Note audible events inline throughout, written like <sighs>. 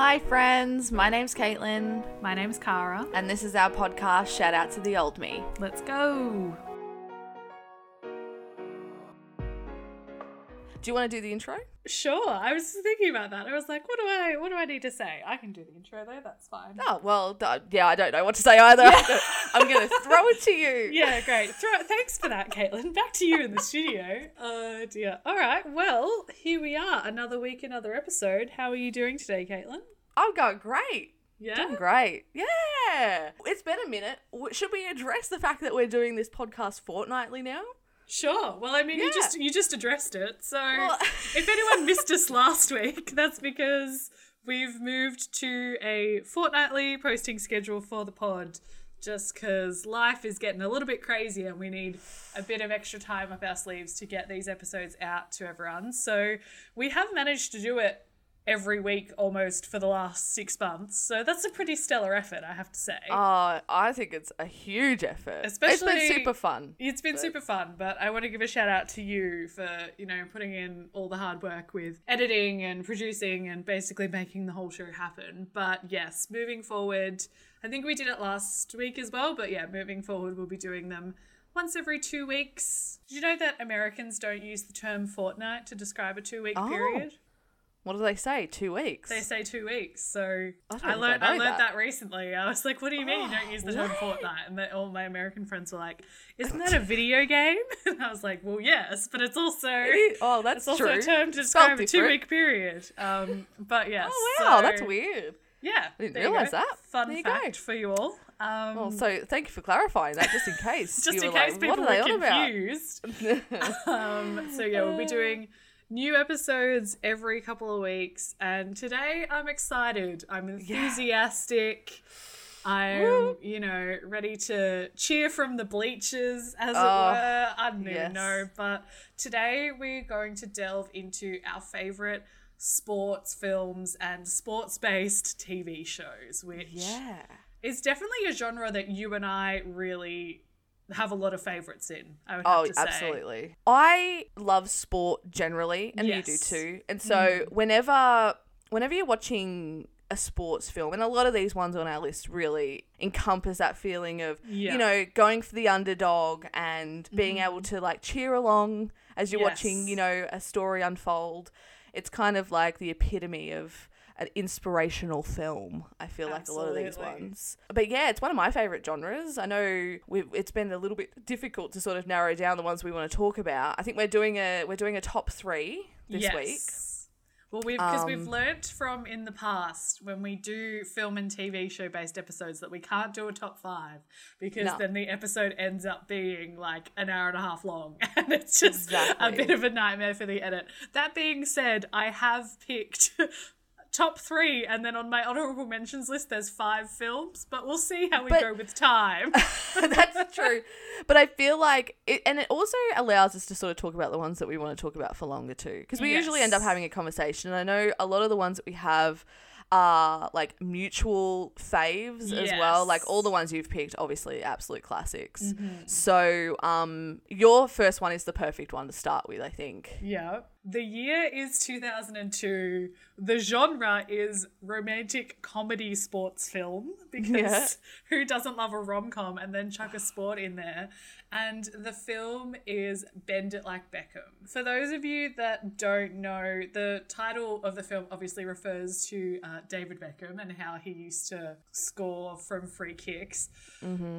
Hi, friends. My name's Caitlin, My name's Cara. and this is our podcast, Shout Out to the Old Me. Let's go. Do you want to do the intro? Sure. I was thinking about that. I was like, what do I what do I need to say? I can do the intro though, that's fine. Oh, well, d- yeah, I don't know what to say either. <laughs> I'm going to throw it to you. <laughs> Yeah, great. Throw, thanks for that, Caitlin. Back to you in the studio. Oh <laughs> dear. All right. Well, here we are. Another week, another episode. How are you doing today, Caitlin? I'm going great. Yeah. Doing great. Yeah. It's been a minute. Should we address the fact that we're doing this podcast fortnightly now? Sure. Well, I mean, you just you just addressed it. So Well- <laughs> if anyone missed us last week, that's because we've moved to a fortnightly posting schedule for the pod. Just because life is getting a little bit crazy and we need a bit of extra time up our sleeves to get these episodes out to everyone. So we have managed to do it every week almost for the last six months. So that's a pretty stellar effort, I have to say. Uh, I think it's a huge effort. It's been super fun. It's been super fun, but I want to give a shout out to you for, you know, putting in all the hard work with editing and producing and basically making the whole show happen. But yes, moving forward, I think we did it last week as well, but yeah, moving forward, we'll be doing them once every two weeks. Did you know that Americans don't use the term fortnight to describe a two week Oh. period? What do they say? Two weeks? They say two weeks. So I I learned I I learned that. that. recently. I was like, "What do you mean you don't use the term <gasps> What? fortnight?" And they, all my American friends were like, "Isn't that a video game?" <laughs> And I was like, "Well, yes, but it's also oh, that's it's also true. a term to describe a two week period." Um, but <laughs> yes. Oh, wow, so- that's weird. Yeah, I didn't realise that. Fun There fact for you all. Um, Well, so thank you for clarifying that, just in case. <laughs> just in case like, people what are were confused. um, so yeah, we'll be doing new episodes every couple of weeks, and today I'm excited. I'm enthusiastic. I'm, Woo. you know, ready to cheer from the bleachers, as it Oh, were. I don't yes. even know, but today we're going to delve into our favorite sports films and sports-based TV shows, which Yeah. it's definitely a genre that you and I really have a lot of favorites in. I would Oh, to say. absolutely. I love sport generally, and you do too. And so mm. whenever whenever you're watching a sports film, and a lot of these ones on our list really encompass that feeling of Yeah. you know going for the underdog and being mm-hmm. able to like cheer along as you're watching you know a story unfold. It's kind of like the epitome of an inspirational film. I feel like a lot of these ones. But yeah, it's one of my favorite genres. I know we've, it's been a little bit difficult to sort of narrow down the ones we want to talk about. I think we're doing a we're doing a top three this yes. week. Well, we've because we've Um, learnt from in the past when we do film and TV show based episodes that we can't do a top five because No. then the episode ends up being like an hour and a half long <laughs> and it's just a bit of a nightmare for the edit. That being said, I have picked. Top three, and then on my honorable mentions list, there's five films, but we'll see how we But- go with time. <laughs> That's true. But I feel like it, and it also allows us to sort of talk about the ones that we want to talk about for longer too. Because we usually end up having a conversation. And I know a lot of the ones that we have are like mutual faves as well. Like all the ones you've picked, obviously absolute classics. Mm-hmm. So um, your first one is the perfect one to start with, I think. Yeah. The year is 2002. The genre is romantic comedy sports film because Yeah. <laughs> who doesn't love a rom com and then chuck a sport in there? And the film is Bend It Like Beckham. For those of you that don't know, the title of the film obviously refers to uh, David Beckham and how he used to score from free kicks.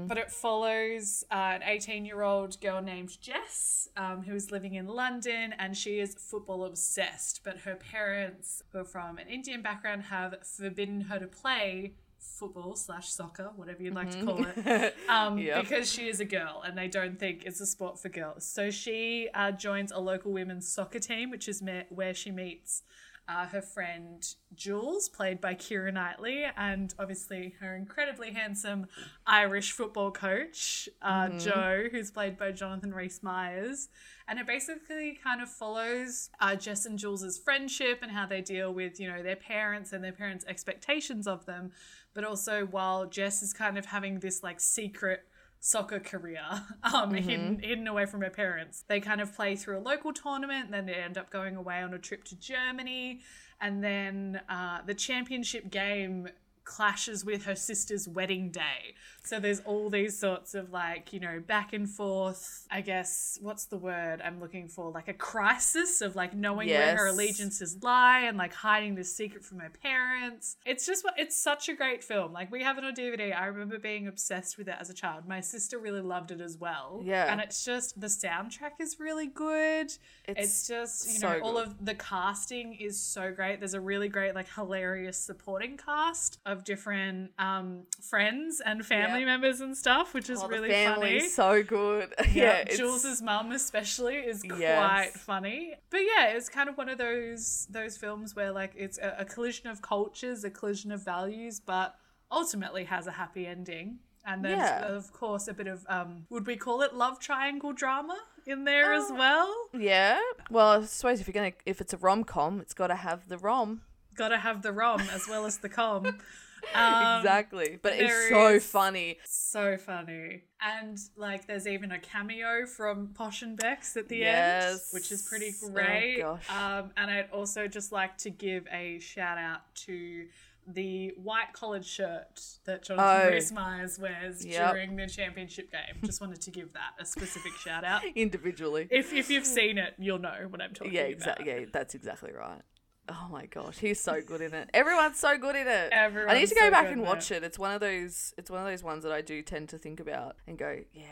But it follows uh, an 18 year old girl named Jess um, who is living in London and she is football obsessed. But her parents, who are from an Indian background, have forbidden her to play football slash soccer, whatever you'd like to call it, <laughs> um, Yep. because she is a girl and they don't think it's a sport for girls. So she uh, joins a local women's soccer team, which is where she meets uh, her friend Jules, played by Keira Knightley, and obviously her incredibly handsome Irish football coach, uh, Joe, who's played by Jonathan Rhys Myers. And it basically kind of follows uh, Jess and Jules's friendship and how they deal with, you know, their parents and their parents' expectations of them. But also while Jess is kind of having this like secret soccer career <laughs> um, hidden, hidden away from her parents. They kind of play through a local tournament, then they end up going away on a trip to Germany. and then uh, the championship game clashes with her sister's wedding day. So there's all these sorts of like, you know, back and forth, I guess, what's the word I'm looking for? Like a crisis of like knowing where her allegiances lie and like hiding this secret from her parents. It's just, it's such a great film. Like we have it on DVD. I remember being obsessed with it as a child. My sister really loved it as well. Yeah. And it's just, the soundtrack is really good. It's, It's just, you so know, all of the casting is so great. There's a really great, like, hilarious supporting cast of different um, friends and family Yeah. members and stuff, which is Oh, really funny. so good. <laughs> yeah, Yeah, Jules's mum especially is quite Yes. funny. But yeah, it's kind of one of those those films where like it's a, a collision of cultures, a collision of values, but ultimately has a happy ending. And there's Yeah. of course a bit of um would we call it love triangle drama in there as Uh, well? Yeah. Well, I suppose if you're gonna, if it's a rom com, it's got to have the rom. Gotta have the rom as well as the com. <laughs> Um, exactly. But it's so funny. So funny. And like there's even a cameo from Posh and Becks at the Yes. end, which is pretty Oh, great. gosh. Um, and I'd also just like to give a shout out to the white collared shirt that Jonathan Oh. Rhys Myers wears Yep. during the championship game. Just wanted to give that a specific shout out. <laughs> Individually. If, if you've seen it, you'll know what I'm talking yeah, about. exactly. Yeah, that's exactly right. Oh my gosh, he's so good in it. Everyone's so good in it. I need to go so back and watch it. It's one of those. It's one of those ones that I do tend to think about and go, yeah.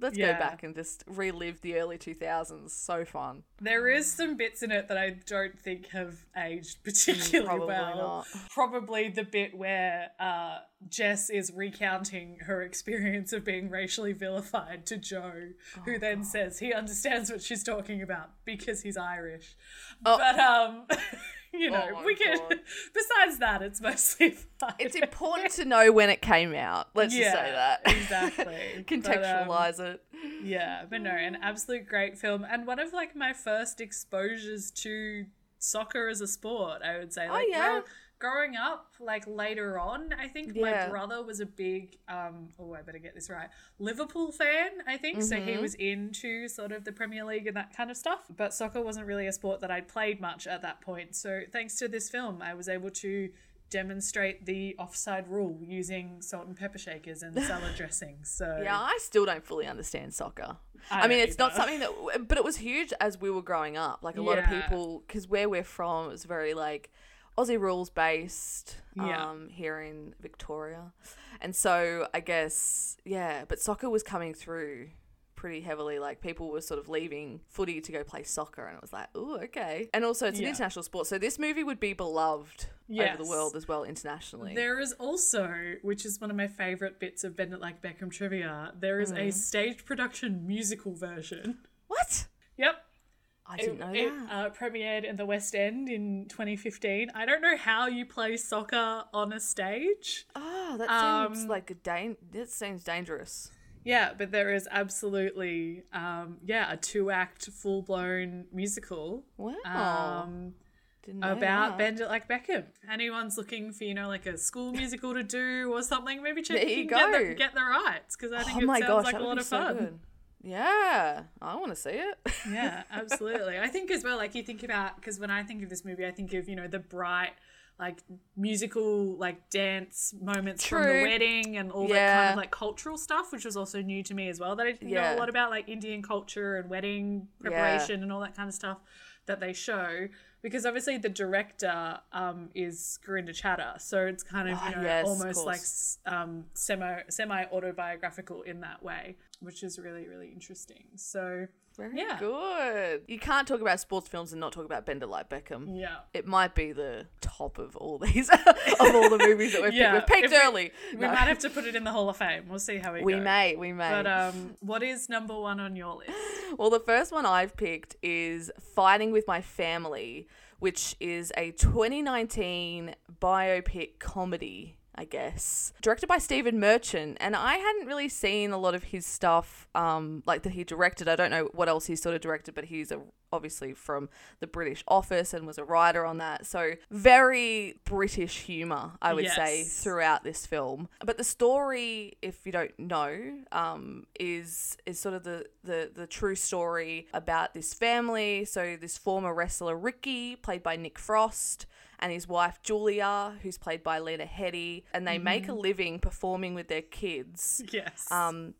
Let's Yeah. go back and just relive the early two thousands. So fun. There is some bits in it that I don't think have aged particularly Probably well. not. Probably the bit where uh, Jess is recounting her experience of being racially vilified to Joe, who then says he understands what she's talking about because he's Irish. Oh. But um, <laughs> you know, Oh we can. God. <laughs> Besides that, it's mostly fine. It's <laughs> important to know when it came out. Let's just say that. exactly. But, um, Contextualize it. yeah, but no, an absolute great film and one of like my first exposures to soccer as a sport, I would say. Like Oh, yeah? grow- growing up, like later on, I think Yeah. my brother was a big um oh I better get this right. Liverpool fan, I think. So Mm-hmm. he was into sort of the Premier League and that kind of stuff. But soccer wasn't really a sport that I'd played much at that point. So thanks to this film, I was able to demonstrate the offside rule using salt and pepper shakers and salad <laughs> dressing. So Yeah, I still don't fully understand soccer. I I, mean, it's not something that, but it was huge as we were growing up. Like a lot of people, because where we're from, it was very like Aussie rules based. Yeah. Um, here in Victoria, and so I guess yeah, but soccer was coming through pretty heavily. Like people were sort of leaving footy to go play soccer, and it was like, oh, okay. And also, it's an Yeah. international sport, so this movie would be beloved over the world as well internationally. There is also, which is one of my favorite bits of Bend It Like Beckham trivia, there is Mm. a stage production musical version. what? Yep. I didn't know it that. uh, premiered in the West End in 2015. I don't know how you play soccer on a stage. Oh, that seems um, like a That seems dangerous. Yeah, but there is absolutely, um, yeah, a two act, full blown musical Wow. um, Didn't know about that. Bend It Like Beckham. Anyone's looking for, you know, like a school <laughs> musical to do or something, maybe check There you you can get go. the, get the rights because I think Oh it sounds gosh, like a lot of so fun. Yeah, I want to see it. yeah, <laughs> absolutely. I think as well, like you think about, because when I think of this movie, I think of, you know, the bright, like musical, like dance moments from the wedding and all that kind of like cultural stuff, which was also new to me as well. That I didn't know a lot about, like Indian culture and wedding preparation and all that kind of stuff that they show. Because obviously the director um, is Gurinder Chadha, so it's kind of you Ah, know yes, of almost like um, semi semi autobiographical in that way, which is really really interesting. So Very Yeah. good. You can't talk about sports films and not talk about Bend It Like Beckham. yeah, It might be the top of all these <laughs> of all the movies that we've Yeah, picked. We've we- early. We No. might <laughs> have to put it in the Hall of Fame. We'll see how we, We go. We may, we may. But um, what is number one on your list? Well, the first one I've picked is Fighting with My Family, which is a 2019 biopic comedy, I guess, directed by Stephen Merchant. And I hadn't really seen a lot of his stuff, um, like that he directed. I don't know what else he's sort of directed, but he's a, obviously from the British Office and was a writer on that. So very British humor, I would say, throughout this film. But the story, if you don't know, um, is is sort of the, the the true story about this family. So this former wrestler Ricky, played by Nick Frost, and his wife Julia, who's played by Lena Headey, and they make a living performing with their kids Yes. um,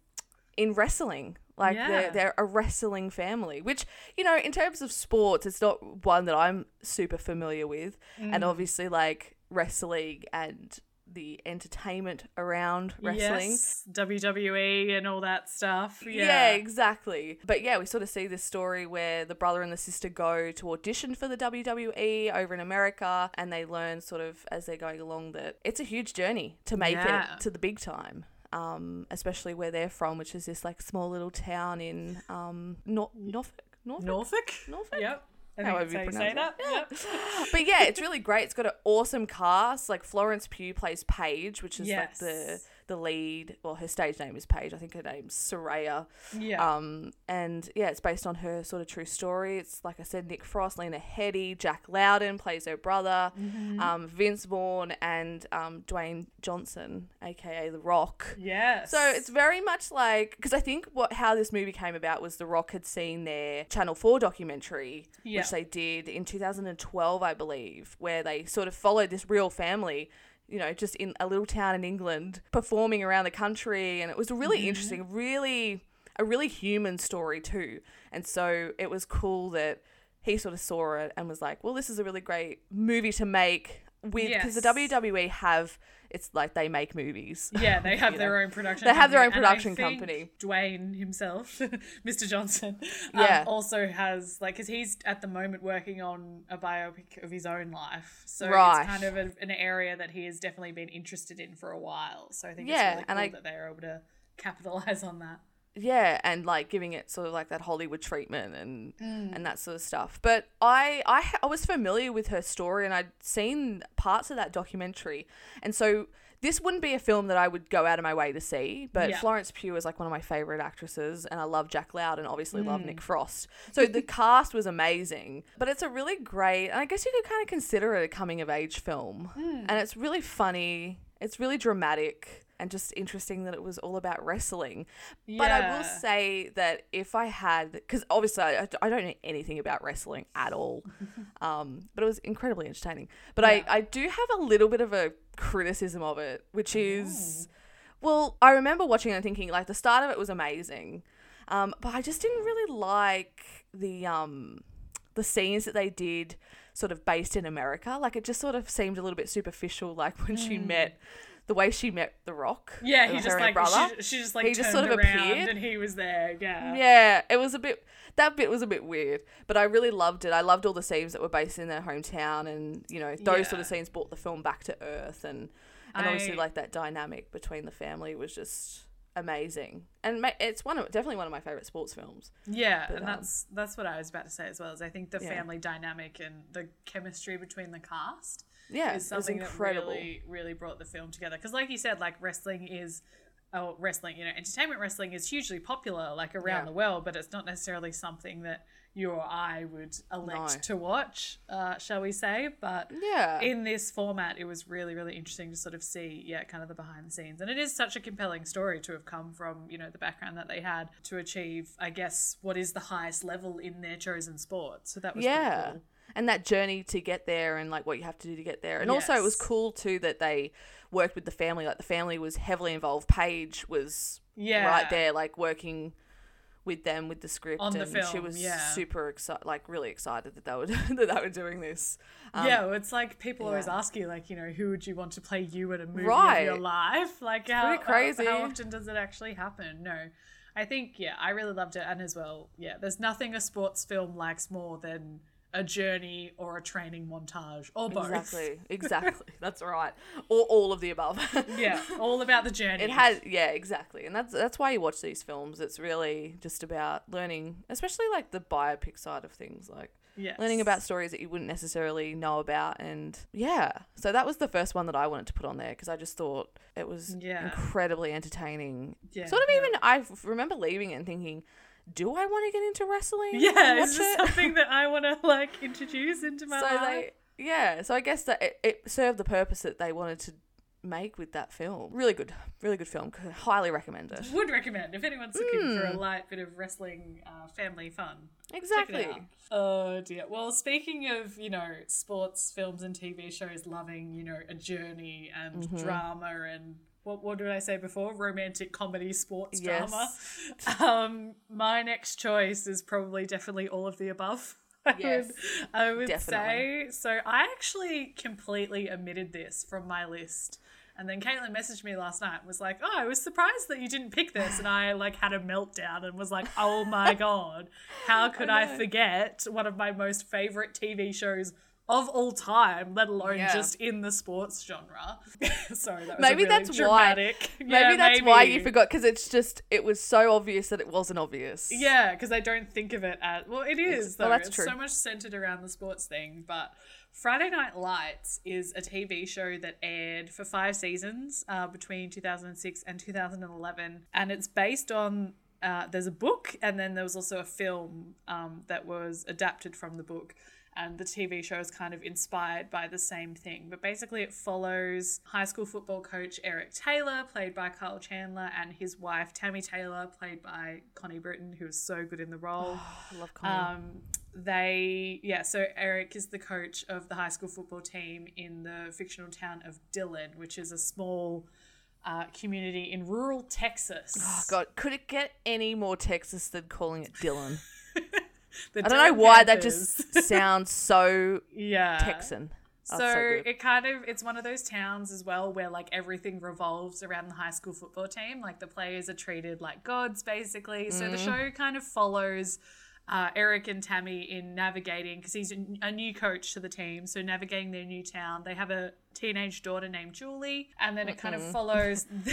in wrestling. Like Yeah. they're they're a wrestling family, which you know, in terms of sports, it's not one that I'm super familiar with, Mm. and obviously like wrestling and the entertainment around wrestling. Yes, WWE and all that stuff. Yeah. Yeah. exactly. But yeah, we sort of see this story where the brother and the sister go to audition for the WWE over in America and they learn sort of as they're going along that it's a huge journey to make Yeah. it to the big time. Um, especially where they're from, which is this like small little town in um Nor- Norfolk. Norfolk. Norfolk. Norfolk? Yep. I think However you say pronounce that. it. Yep. <laughs> but yeah, it's really great. It's got an awesome cast. Like Florence Pugh plays Paige, which is like the Yes. The lead. Well, her stage name is Paige. I think her name's Saraya. Yeah. Um, and yeah, it's based on her sort of true story. It's like I said, Nick Frost, Lena Headey, Jack Lowden plays her brother, Mm-hmm. um, Vince Vaughn, and um, Dwayne Johnson, aka The Rock. yes. So it's very much like because I think what how this movie came about was The Rock had seen their Channel Four documentary, Yeah. which they did in 2012, I believe, where they sort of followed this real family. You know, just in a little town in England, performing around the country, and it was really mm-hmm. interesting, really a really human story too. And so it was cool that he sort of saw it and was like, "Well, this is a really great movie to make with because the WWE have it's like they make movies. Yeah, they <laughs> have their know. own production. They have their own company, and I production think company. Dwayne himself, <laughs> Mr. Johnson, um, Yeah. also has like because he's at the moment working on a biopic of his own life, so Right. it's kind of a, an area that he has definitely been interested in for a while. So I think Yeah, it's really cool I- that they are able to capitalize on that. Yeah and like giving it sort of like that hollywood treatment and Mm. and that sort of stuff but I, I i was familiar with her story and i'd seen parts of that documentary and so this wouldn't be a film that i would go out of my way to see but Yeah. florence pugh is like one of my favorite actresses and i love jack lowden obviously Mm. love nick frost so the <laughs> cast was amazing but it's a really great and i guess you could kind of consider it a coming of age film Mm. and it's really funny it's really dramatic and just interesting that it was all about wrestling but I will say that if I had, because obviously I, I don't know anything about wrestling at all, <laughs> um, but it was incredibly entertaining. But I, Yeah. I do have a little bit of a criticism of it, which is, well, I remember watching it and thinking like the start of it was amazing, um, but I just didn't really like the um, the scenes that they did sort of based in America. Like it just sort of seemed a little bit superficial, like <laughs> when she met. The way she met The Rock. Yeah, he just like brother. she, she just like He turned just sort of appeared. and he was there. Yeah. Yeah, it was a bit. That bit was a bit weird, but I really loved it. I loved all the scenes that were based in their hometown, and you know those sort of scenes brought the film back to earth, and and obviously like that dynamic between the family was just amazing, and ma- it's one of definitely one of my favorite sports films. Yeah, But, and um, that's that's what I was about to say as well. Is I think the Yeah. family dynamic and the chemistry between the cast Yeah, is it was incredible. that really really brought the film together. Because like you said, like wrestling is. Oh, wrestling, you know, entertainment wrestling is hugely popular, like around Yeah. the world, but it's not necessarily something that you or I would elect No. to watch, uh, shall we say? But Yeah, in this format, it was really, really interesting to sort of see, yeah, kind of the behind the scenes. And it is such a compelling story to have come from, you know, the background that they had to achieve, I guess, what is the highest level in their chosen sport. So that was pretty yeah. cool. And that journey to get there, and like what you have to do to get there, and also it was cool too that they worked with the family. Like the family was heavily involved. Paige was Yeah. right there, like working with them with the script, On the and she was yeah. super excited, like really excited that they were <laughs> that they were doing this. Um, yeah, well, it's like people always ask you, like, you know, who would you want to play you in a movie Right. of your life? <laughs> Like, how, pretty crazy. How, how often does it actually happen? No. I think, yeah, I really loved it. And as well, yeah, there's nothing a sports film likes more than a journey or a training montage or both. exactly, <laughs> exactly. That's right, or all of the above. <laughs> Yeah, all about the journey. It has, yeah, exactly, and that's that's why you watch these films. It's really just about learning, especially like the biopic side of things, like yes. learning about stories that you wouldn't necessarily know about, and yeah. So that was the first one that I wanted to put on there because I just thought it was Yeah. incredibly entertaining. Yeah, sort of yeah. even I remember leaving it and thinking, do I want to get into wrestling? Yeah, is this it? <laughs> something that I want to like introduce into my so life? they yeah so i guess that it, it served the purpose that they wanted to make with that film. Really good, really good film. Could highly recommend it. Would recommend if anyone's looking for a light bit of wrestling uh, family fun. Exactly. Oh dear. Well, speaking of you know sports films and TV shows loving you know a journey and Mm-hmm. drama and what what did I say before? Romantic comedy, sports Yes. drama. <laughs> Um, my next choice is probably definitely all of the above. <laughs> I Yes, would, I would definitely. say so. I actually completely omitted this from my list. And then Caitlin messaged me last night and was like, Oh, I was surprised that you didn't pick this. And I like had a meltdown and was like, Oh my <laughs> God, how could I, know. forget one of my most favorite TV shows of all time, let alone Yeah. just in the sports genre? <laughs> Sorry, that was Maybe really that's why- dramatic. Maybe Yeah, that's why you forgot because it's just it was so obvious that it wasn't obvious. Yeah, because I don't think of it as well. It is though. well, that's it's true. so much centered around the sports thing. But Friday Night Lights is a TV show that aired for five seasons uh, between 2006 and 2011, and it's based on. Uh, there's a book, and then there was also a film um, that was adapted from the book. And the TV show is kind of inspired by the same thing. But basically, it follows high school football coach Eric Taylor, played by Kyle Chandler, and his wife Tammy Taylor, played by Connie Britton, who is so good in the role. <sighs> I love Connie. Um, they, yeah, so Eric is the coach of the high school football team in the fictional town of Dillon, which is a small uh, community in rural Texas. oh God, could it get any more Texas than calling it Dillon? <laughs> <laughs> I don't know why that just <laughs> sounds so yeah. Texan. So, so it kind of it's one of those towns as well where like everything revolves around the high school football team. Like the players are treated like gods basically. So the Mm. show kind of follows uh, Eric and Tammy in navigating because he's a new coach to the team. So navigating their new town. They have a teenage daughter named Julie, and then it kind of follows <laughs>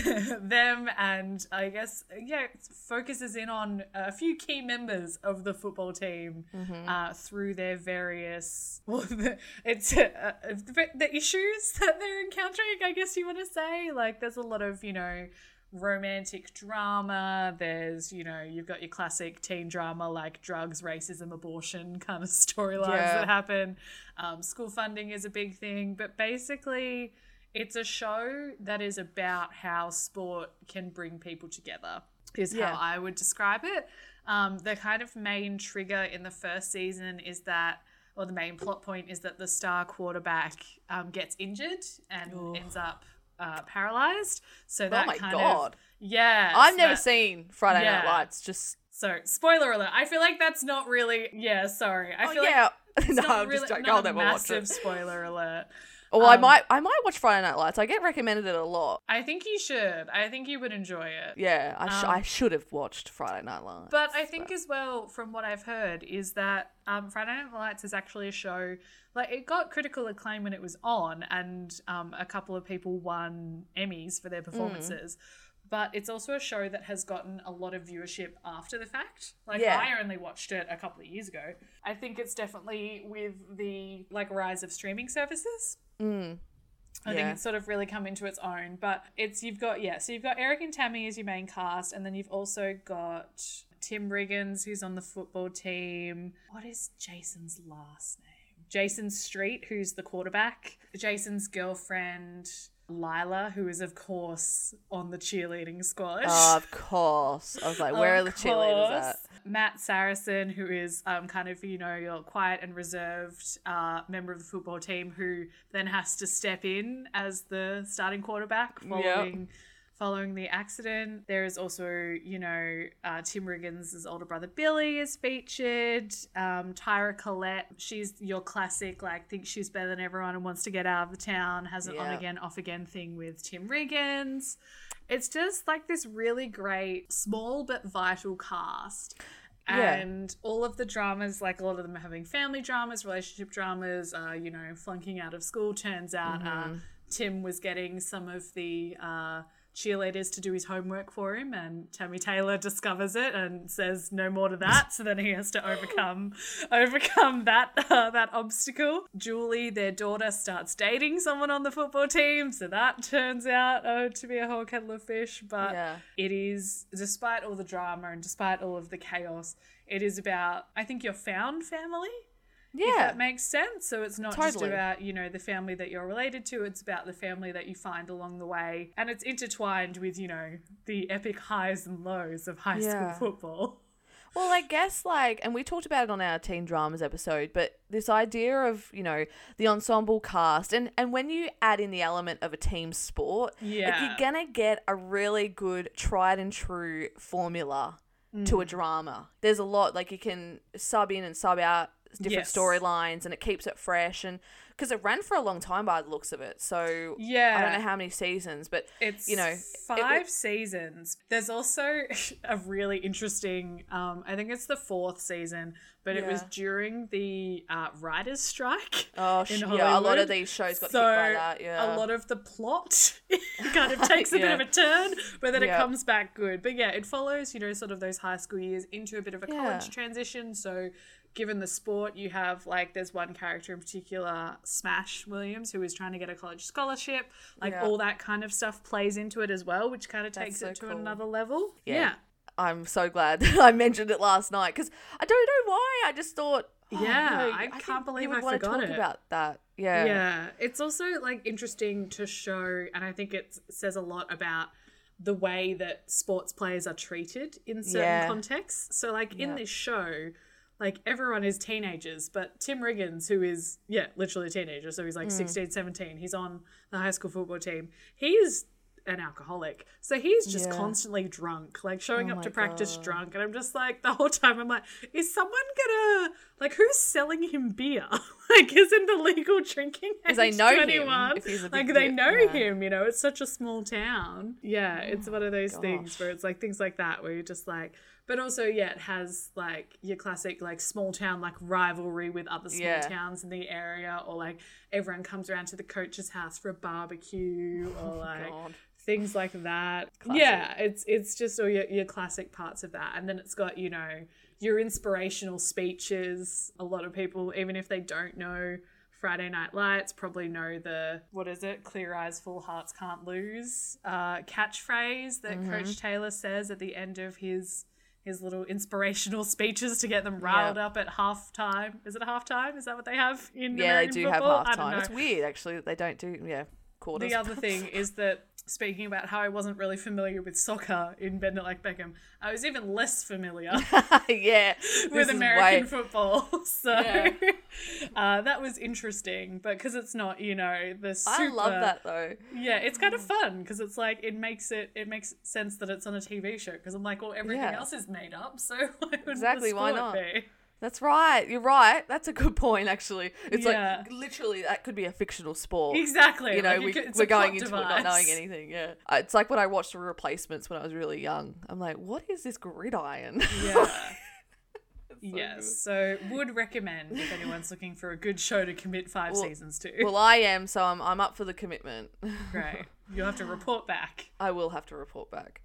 them and I guess yeah focuses in on a few key members of the football team uh, through their various <laughs> well the, it's uh, uh, the the issues <laughs> that they're encountering. I guess you want to say like there's a lot of you know romantic drama. There's, you know, you've got your classic teen drama like drugs, racism, abortion kind of storylines Yeah. that happen. Um, school funding is a big thing, but basically, it's a show that is about how sport can bring people together, is Yeah. how I would describe it. Um, the kind of main trigger in the first season is that, or the main plot point is that the star quarterback um, gets injured and ends up uh, paralyzed. So that oh my kind God. of yeah, I've never that- seen Friday Night. Lights. Just So spoiler alert. I feel like that's not really. Yeah, sorry. I oh, feel like yeah. it's <laughs> no, I'm really, just joking. I'll never watch massive it. spoiler alert. Well, I um, might, I might watch Friday Night Lights. I get recommended it a lot. I think you should. I think you would enjoy it. Yeah, I, sh- Um, I should have watched Friday Night Lights. But I think as well, from what I've heard, is that um, Friday Night Lights is actually a show. Like it got critical acclaim when it was on, and um, a couple of people won Emmys for their performances. But it's also a show that has gotten a lot of viewership after the fact. Like Yeah. I only watched it a couple of years ago. I think it's definitely with the like rise of streaming services. Mm. I think it's sort of really come into its own. But it's you've got yeah, so you've got Eric and Tammy as your main cast, and then you've also got Tim Riggins who's on the football team. What is Jason's last name? Jason Street, who's the quarterback. Jason's girlfriend. Lyla, who is of course on the cheerleading squad. Oh, of <laughs> course. I was like, where are the cheerleaders at? Matt Saracen, who is um, kind of, you know, your quiet and reserved uh, member of the football team who then has to step in as the starting quarterback following following the accident. There is also, you know, uh, Tim Riggins' older brother Billy is featured. Um, Tyra Collette, she's your classic, like, thinks she's better than everyone and wants to get out of the town, has an on again, off again thing with Tim Riggins. It's just like this really great, small but vital cast. Yeah. And all of the dramas, like a lot of them are having family dramas, relationship dramas, uh, you know, flunking out of school. Turns out uh, Tim was getting some of the uh, cheerleaders to do his homework for him, and Tammy Taylor discovers it and says no more to that. so then he has to overcome <laughs> overcome that <laughs> uh, that obstacle. Julie, their daughter, starts dating someone on the football team, so that turns out uh, to be a whole kettle of fish. But Yeah. it is, despite all the drama and despite all of the chaos, it is about I think your found family If Yeah. that makes sense. So it's not just about, you know, the family that you're related to, it's about the family that you find along the way. And it's intertwined with, you know, the epic highs and lows of high Yeah. school football. Well, I guess like, and we talked about it on our teen dramas episode, but this idea of you know the ensemble cast, and and when you add in the element of a team sport, like, Yeah. you're gonna get a really good tried and true formula to a Mm. drama. There's a lot like you can sub in and sub out different Yes. storylines, and it keeps it fresh, and because it ran for a long time by the looks of it, so Yeah. I don't know how many seasons, but It's you know, five seasons. There's also <laughs> a really interesting. Um, I think it's the fourth season, but it was during the uh, writers' strike. oh in yeah, a lot of these shows got so hit by that. Yeah, a lot of the plot <laughs> kind of <laughs> takes a bit of a turn, but then it comes back good. But yeah, it follows you know sort of those high school years into a bit of a Yeah. college transition. So. Given the sport, you have like there's one character in particular, Smash Williams, who is trying to get a college scholarship. Like Yeah. all that kind of stuff plays into it as well, which kind of takes so it to cool. another level. Yeah. Yeah. I'm so glad <laughs> that I mentioned it last night because I don't know why. I just thought, oh, Yeah, you know, I can't believe I wanna forgot talk it. about that. Yeah, Yeah, it's also like interesting to show, and I think it says a lot about the way that sports players are treated in certain Yeah. contexts. So, like in Yeah. this show, like everyone is teenagers, but Tim Riggins, who is, yeah, literally a teenager, so he's like mm. 16, 17, he's on the high school football team. He is an alcoholic. So he's just Yeah. constantly drunk, like showing Oh up to practice God. drunk. And I'm just like, the whole time, I'm like, is someone gonna, like, who's selling him beer? <laughs> like, isn't the legal drinking age Because they know him 21? if like, they know yeah. him, you know, it's such a small town. Yeah, Oh it's one of those things where it's like things like that where you're just like, but also, yeah, it has like your classic, like, small town, like, rivalry with other small Yeah. towns in the area, or like, everyone comes around to the coach's house for a barbecue, <laughs> or like, God. things like that. Classic. Yeah, it's it's just all your, your classic parts of that. And then it's got, you know, your inspirational speeches. A lot of people, even if they don't know Friday Night Lights, probably know the what is it? Clear eyes, full hearts can't lose. Uh, catchphrase that Mm-hmm. Coach Taylor says at the end of his his little inspirational <laughs> speeches to get them riled Yeah. up at halftime. Is it halftime? Is that what they have in Yeah, they do football? have halftime. It's weird actually that they don't do yeah quarters. The other thing is that speaking about how I wasn't really familiar with soccer in Bend It Like Beckham, I was even less familiar <laughs> yeah, <laughs> with American way- football. <laughs> So Yeah. uh, that was interesting, but because it's not, you know, the super. I love that though. Yeah, it's kind of fun because it's like it makes it it makes sense that it's on a TV show because I'm like, well, everything Yeah. else is made up, so why Exactly, why not? Be? That's right. You're right. That's a good point actually. It's Yeah. like literally that could be a fictional sport. Exactly. you know, like, we, could, we're going into it not knowing <laughs> anything. Yeah, Uh, it's like when I watched the replacements when I was really young. I'm like, what is this gridiron? <laughs> Yeah. So yes. So would recommend if anyone's looking for a good show to commit five Well- seasons to. Well, I am, so I'm I'm up for the commitment. <laughs> Great. You'll have to report back. I will have to report back.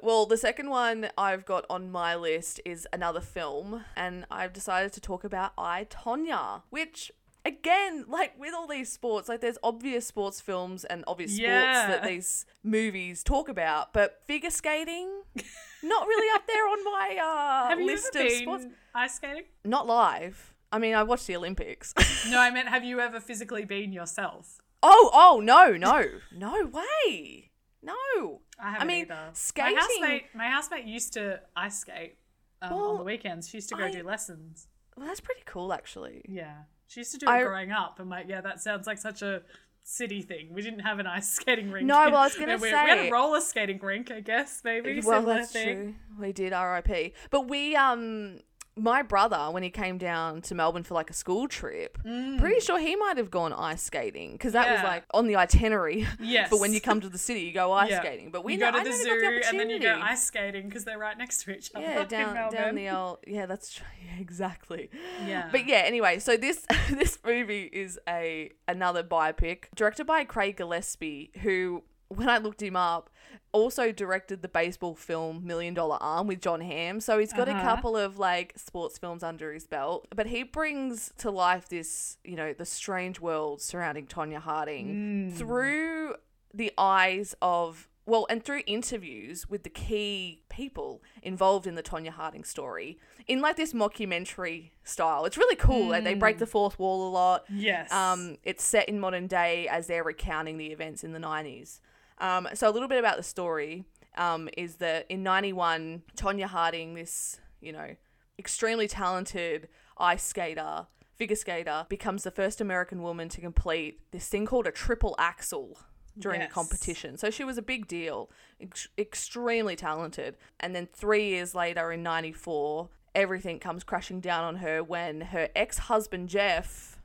Well, the second one I've got on my list is another film, and I've decided to talk about I Tonya, which again, like with all these sports, like there's obvious sports films and obvious Yeah. sports that these movies talk about, but figure skating, <laughs> not really up there on my uh, Have you list ever of sports. ice skating? Not live. I mean, I watched the Olympics. No, I <laughs> meant have you ever physically been yourself? Oh, oh no, no, no way, no. I haven't mean, either. skating- My housemate, my housemate used to ice skate um, on the weekends. She used to go I- do lessons. Well, that's pretty cool, actually. Yeah. She used to do it I- growing up. I'm like, yeah, that sounds like such a city thing. We didn't have an ice <laughs> skating rink. No, well, I was gonna we, we had a roller skating rink, I guess, maybe. well, that's thing. true. We did RIP, but we um. My brother, when he came down to Melbourne for like a school trip, pretty sure he might have gone ice skating because that was Mm. Like on the itinerary <laughs> Yes. for when you come to the city, you go ice Yeah. skating. But we you know, go to the zoo the and then you go ice skating because they're right next to each other. <laughs> Yeah, down down the old yeah, that's true. <laughs> Yeah, exactly. Yeah. But yeah, anyway, so this this movie is a another biopic directed by Craig Gillespie, who when I looked him up, also directed the baseball film Million Dollar Arm with Jon Hamm. So he's got a Uh-huh. couple of like sports films under his belt. But he brings to life this, you know, the strange world surrounding Tonya Harding Mm. through the eyes of well, and through interviews with the key people involved in the Tonya Harding story, in like this mockumentary style, it's really cool. Like they break the fourth wall a lot. Yes. Um, it's set in modern day as they're recounting the events in the 90s. Um, so a little bit about the story um, is that in 91, Tonya Harding, this, you know, extremely talented ice skater, figure skater, becomes the first American woman to complete this thing called a triple axel during a competition. So she was a big deal, ex- extremely talented. And then three years later in 94, everything comes crashing down on her when her ex husband, Jeff,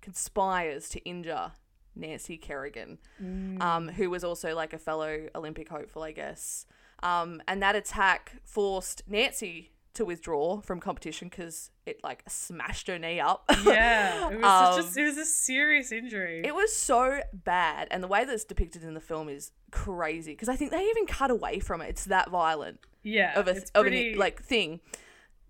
conspires to injure Nancy Kerrigan, um, who was also like a fellow Olympic hopeful, I guess. Um, and that attack forced Nancy to withdraw from competition because it like smashed her knee up. yeah. It <laughs> was such Um, a, it was a serious injury. It was so bad, and the way that it's depicted in the film is crazy because I think they even cut away from it. It's that violent yeah. of a of pretty, an like thing,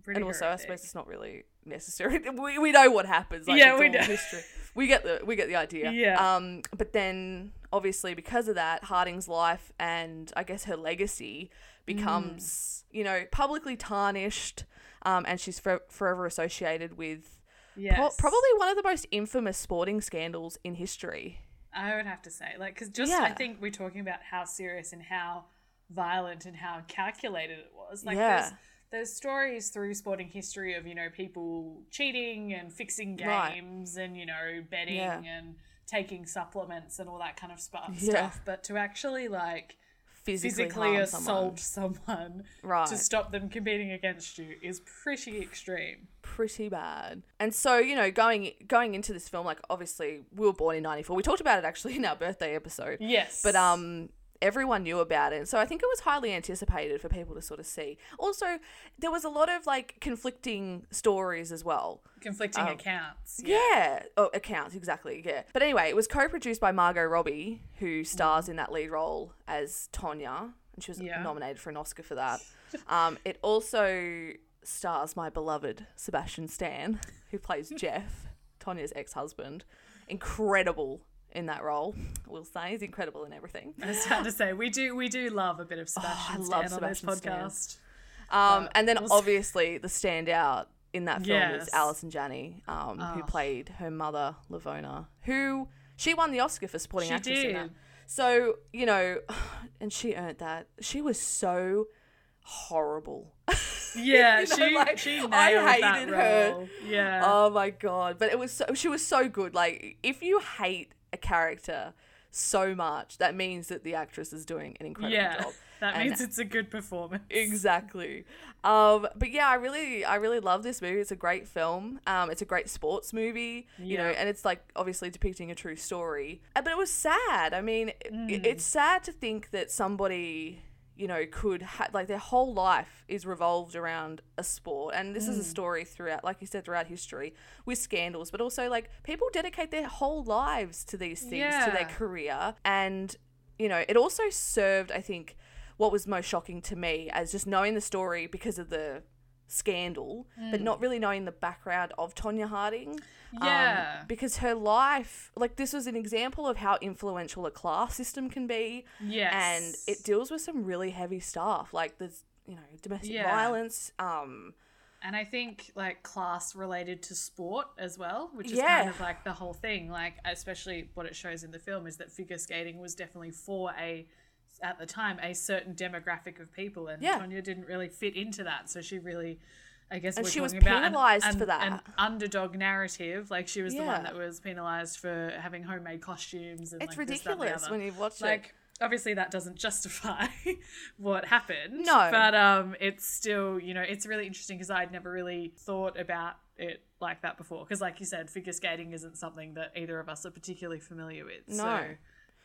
and also I suppose it's not really necessary. <laughs> We, we know what happens. Like, Yeah, we know. History. <laughs> We get the we get the idea. Yeah. Um. But then obviously because of that, Harding's life and I guess her legacy becomes Mm. you know publicly tarnished. Um, and she's for, forever associated with yes. pro- probably one of the most infamous sporting scandals in history. I would have to say, like, because just Yeah. I think we're talking about how serious and how violent and how calculated it was. Like, Yeah. there's there's stories through sporting history of you know people cheating and fixing Right. games and you know betting Yeah. and taking supplements and all that kind of stuff. Yeah. But to actually like Physically, physically assault someone. someone, Right. to stop them competing against you is pretty extreme. pretty bad. And so, you know, going going into this film, like obviously we were born in '94. We talked about it actually in our birthday episode. Yes, But um, everyone knew about it, so I think it was highly anticipated for people to sort of see. Also, there was a lot of like conflicting stories as well. conflicting um, accounts. Yeah, oh, accounts exactly. Yeah, but anyway, it was co-produced by Margot Robbie, who stars in that lead role as Tonya, and she was Yeah. nominated for an Oscar for that. um, it also stars my beloved Sebastian Stan, who plays <laughs> Jeff, Tonya's ex-husband. Incredible in that role, we'll say. He's incredible in everything. I was to say we do we do love a bit of Sebastian Oh, I Stan love on Sebastian this podcast. Um, and then obviously the standout in that film Yes. is Allison Janney, um, who Oh. played her mother Lavona, who she won the Oscar for supporting She actress in that. So you know, <sighs> and she earned that. She was so horrible. <laughs> Yeah, You know, she like, she nailed I that hated her. Yeah. Oh my god! But it was so, she was so good. Like if you hate a character so much, that means that the actress is doing an incredible yeah. job. That And- means it's a good performance. Exactly. Um, but yeah, I really, I really love this movie. It's a great film. Um, it's a great sports movie, you know, and it's like obviously depicting a true story. Uh, But it was sad. I mean, it- Mm. it's sad to think that somebody, you know, could ha- like their whole life is revolved around a sport, and this Mm. is a story throughout, like you said, throughout history with scandals, but also like people dedicate their whole lives to these things, to their career, and you know, it also served, I think what was most shocking to me as just knowing the story because of the scandal, but not really knowing the background of Tonya Harding. Um, Yeah. because her life, like this was an example of how influential a class system can be. Yes. And it deals with some really heavy stuff. Like there's, you know, domestic Yeah. violence. Um, And I think like class related to sport as well, which is Yeah. kind of like the whole thing. Like especially what it shows in the film is that figure skating was definitely for a at the time a certain demographic of people, and Yeah. Tonya didn't really fit into that. So she really, I guess, And she was talking about an- penalised an, for that. An underdog narrative, like she was the one that was penalized for having homemade costumes. And it's like, this, ridiculous other when you watch watched it. like obviously that doesn't <laughs> justify what happened No. but um it's still you know it's really interesting because i'd never really thought about it like that before because like you said figure skating isn't something that either of us are particularly familiar with so No.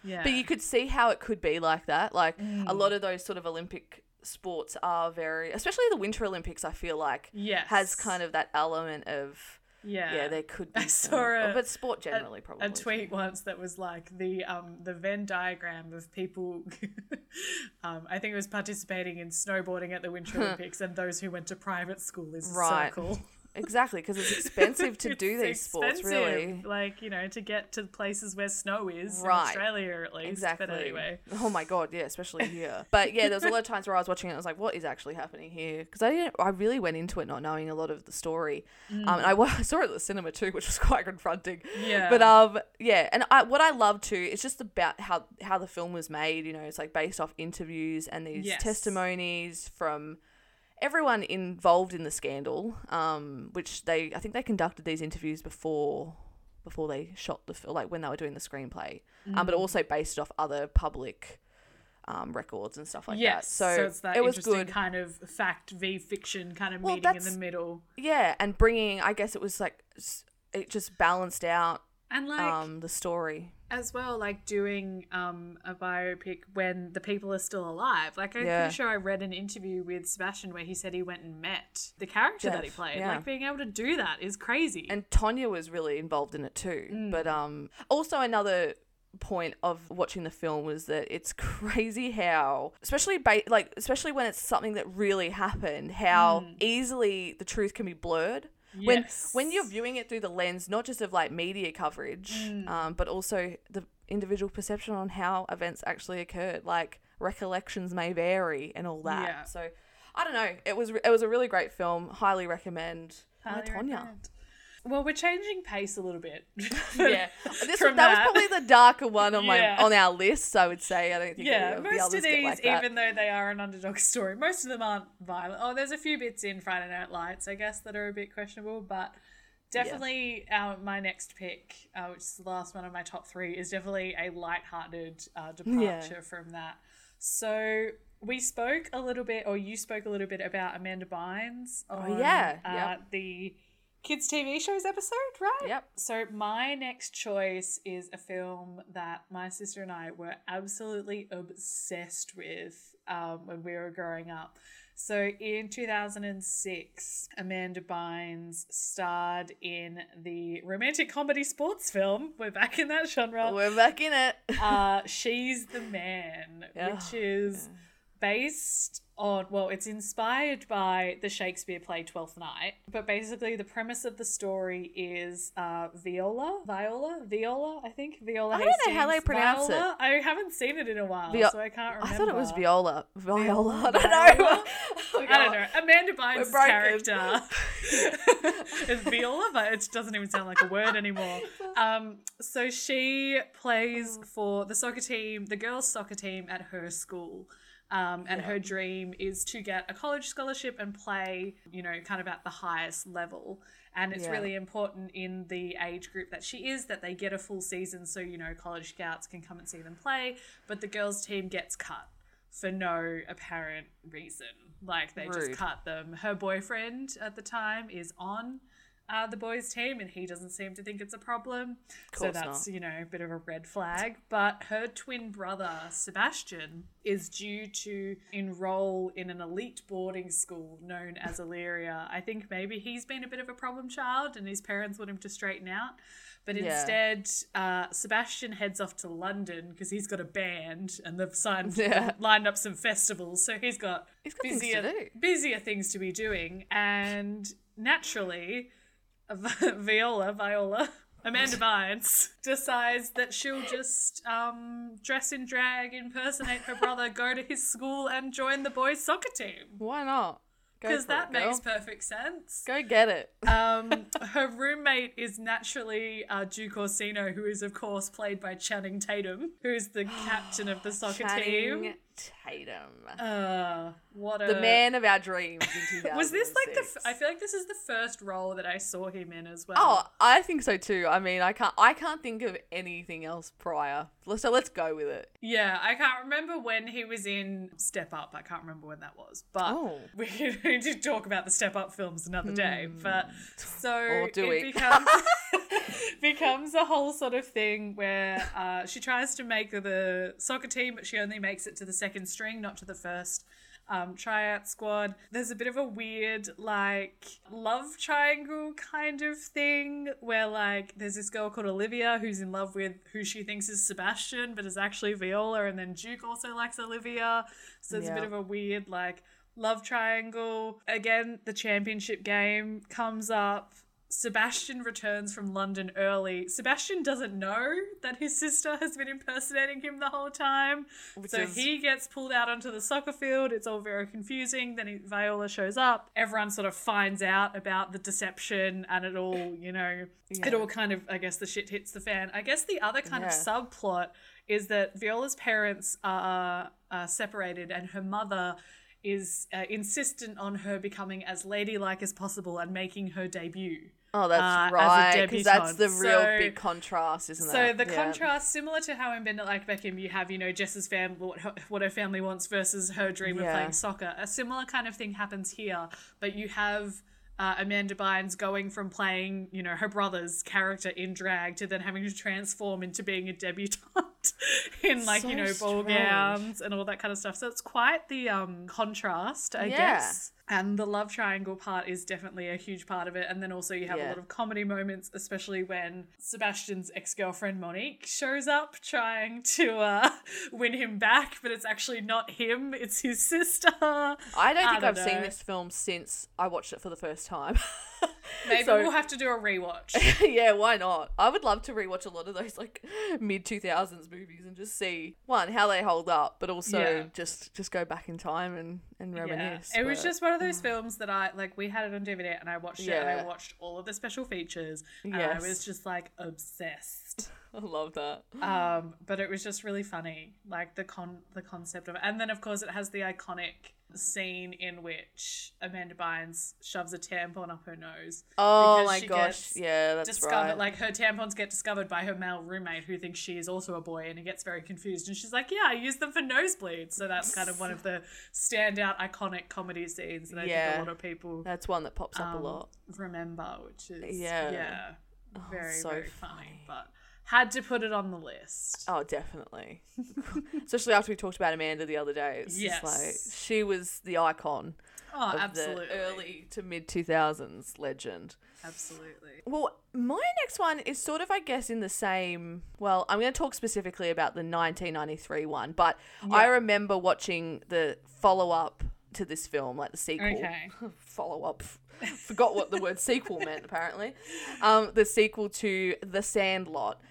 Yeah But you could see how it could be like that. Like Mm. a lot of those sort of Olympic sports are very, especially the Winter Olympics. I feel like yes has kind of that element of yeah yeah, there could <laughs> be. I some- saw a- but sport generally probably. a tweet once that was like the um the Venn diagram of people <laughs> um I think it was participating in snowboarding at the Winter <laughs> Olympics and those who went to private school is a circle. Exactly, because it's expensive to <laughs> do these sports, really. Like, you know, to get to places where snow is, Right. in Australia at least. Exactly. But anyway. Oh my god, yeah, especially <laughs> here. But yeah, there was a lot of times where I was watching it. and I was like, "What is actually happening here?" Because I didn't. I really went into it not knowing a lot of the story. Um, and I, <laughs> I saw it at the cinema too, which was quite confronting. Yeah. But um, yeah, and I what I love too, is just about how how the film was made. You know, it's like based off interviews and these Yes. testimonies from everyone involved in the scandal. Um, which they I think they conducted these interviews before before they shot the film, like when they were doing the screenplay. Um, Mm. but also based off other public um records and stuff like yes. that. So, it's that it was interesting good. kind of fact v fiction kind of Well, meeting in the middle. Yeah, and bringing I guess it was like it just balanced out And like um the story. As well, like doing um, a biopic when the people are still alive. Like I'm Yeah. pretty sure I read an interview with Sebastian where he said he went and met the character that he played. yeah. Like being able to do that is crazy. and Tonya was really involved in it too. Mm. But um, also another point of watching the film was that it's <laughs> crazy how, especially ba- like especially when it's something that really happened, how easily the truth can be blurred. When. Yes. when you're viewing it through the lens not just of like media coverage, Mm. um, but also the individual perception on how events actually occurred. Like recollections may vary and all that. Yeah. So I don't know. It was it was a really great film. Highly recommend. Hi, Highly Tonya. recommend. Well, we're changing pace a little bit. <laughs> yeah, this that, that. was probably the darker one on Yeah. my on our list. I would say I don't think yeah, the most others of these, like even though they are an underdog <laughs> story, most of them aren't violent. Oh, there's a few bits in Friday Night Lights, I guess, that are a bit questionable, but definitely uh, my next pick, uh, which is the last one of my top three, is definitely a light-hearted uh, departure from that. So we spoke a little bit, or you spoke a little bit about Amanda Bynes. On, Oh, yeah, uh, yep. the kids TV shows episode, right? Yep. So my next choice is a film that my sister and I were absolutely obsessed with um, when we were growing up. So in 2006, Amanda Bynes starred in the romantic comedy sports film. We're back in that genre. We're back in it. Uh, She's the Man, <laughs> Yeah. which is based on, well, it's inspired by the Shakespeare play Twelfth Night, but basically the premise of the story is uh, Viola, Viola, Viola, I think Viola. I don't know how they Hastings. pronounce it. Viola? I haven't seen it in a while, Vi- so I can't remember. I thought it was Viola. Viola. Viola? I don't know. Oh, <laughs> I don't know. Amanda Bynes' character <laughs> is Viola, but it doesn't even sound like a word anymore. Um, so she plays for the soccer team, the girls' soccer team at her school. Um, and her dream is to get a college scholarship and play, you know, kind of at the highest level. And it's Yeah. really important in the age group that she is that they get a full season so, you know, college scouts can come and see them play. But the girls' team gets cut for no apparent reason. Like they just cut them. Her boyfriend at the time is on uh, the boys' team, and he doesn't seem to think it's a problem. So that's not. you know a bit of a red flag. But her twin brother Sebastian is due to enroll in an elite boarding school known as Illyria. I think maybe he's been a bit of a problem child, and his parents want him to straighten out. But Yeah. instead, uh, Sebastian heads off to London because he's got a band and they've signed, <laughs> Yeah. lined up some festivals. So he's got, He's got busier, do. busier things to be doing. And naturally, <laughs> Viola, Viola, Amanda Bynes <laughs> decides that she'll just um, dress in drag, impersonate her brother, go to his school, and join the boys' soccer team. Why not? Because that it, makes perfect sense. Go get it. <laughs> Um, her roommate is naturally uh, Duke Orsino, who is, of course, played by Channing Tatum, who is the captain of the soccer Channing team. Tatum. Uh, what a the man of our dreams in <laughs> Was this like the? F- I feel like this is the first role that I saw him in as well. Oh, I think so too. I mean, I can't. I can't think of anything else prior. So let's go with it. yeah, I can't remember when he was in Step Up. I can't remember when that was, but Oh. <laughs> we need to talk about the Step Up films another day. But so Or do it we? becomes <laughs> becomes a whole sort of thing where uh, she tries to make the soccer team, but she only makes it to the second string, not to the first. Um, tryout squad. There's a bit of a weird, like, love triangle kind of thing where, like, there's this girl called Olivia who's in love with who she thinks is Sebastian, but is actually Viola, and then Duke also likes Olivia. So there's a bit of a weird, like, love triangle. Again, the championship game comes up. Sebastian returns from London early. Sebastian doesn't know that his sister has been impersonating him the whole time. Which so is- he gets pulled out onto the soccer field. It's all very confusing. Then he, Viola shows up. Everyone sort of finds out about the deception and it all, you know, it all kind of, I guess the shit hits the fan. I guess the other kind of subplot is that Viola's parents are uh, separated and her mother is uh, insistent on her becoming as ladylike as possible and making her debut. Oh, uh, that's a right. Because that's the real So- big contrast, isn't it? So the Yeah. contrast, similar to how in Bend It Like Beckham, you have you know Jess's family, what her, what her family wants versus her dream of playing soccer. A similar kind of thing happens here, but you have. Uh, Amanda Bynes going from playing, you know, her brother's character in drag to then having to transform into being a debutante <laughs> in like, you So know, ball strange. gowns and all that kind of stuff. So it's quite the um contrast, I Yeah. guess. And the love triangle part is definitely a huge part of it. And then also you have a lot of comedy moments, especially when Sebastian's ex girlfriend Monique shows up trying to uh, <laughs> win him back, but it's actually not him, it's his sister. I don't think don't I've seen this film since I watched it for the first time. <laughs> Maybe So- we'll have to do a rewatch. <laughs> yeah, why not? I would love to rewatch a lot of those like mid two thousands movies and just see one how they hold up, but also Yeah. just just go back in time and and Yeah, reminisce. it was but- just one of those films that I like. We had it on DVD, and I watched it, and I watched all of the special features, and I was just like obsessed. <laughs> I love that. um, but it was just really funny, like the con the concept of it. And then of course it has the iconic scene in which Amanda Bynes shoves a tampon up her nose. Oh my gosh, yeah, that's discovered right. like her tampons get discovered by her male roommate who thinks she is also a boy and he gets very confused and she's like yeah i use them for nosebleeds so that's kind of one of the standout iconic comedy scenes that i think a lot of people that's one that pops up um, a lot. remember which is Yeah. yeah very so very funny funny. but had to put it on the list Oh, definitely. <laughs> Especially after we talked about Amanda the other day. It's just like she was the icon oh of absolutely the early to mid two thousands legend. absolutely Well, my next one is sort of, I guess, in the same. Well, I'm going to talk specifically about the 1993 one, but I remember watching the follow up to this film, like the sequel. okay <laughs> Follow up. Forgot what the word sequel meant, apparently. <laughs> Um, the sequel to The Sandlot.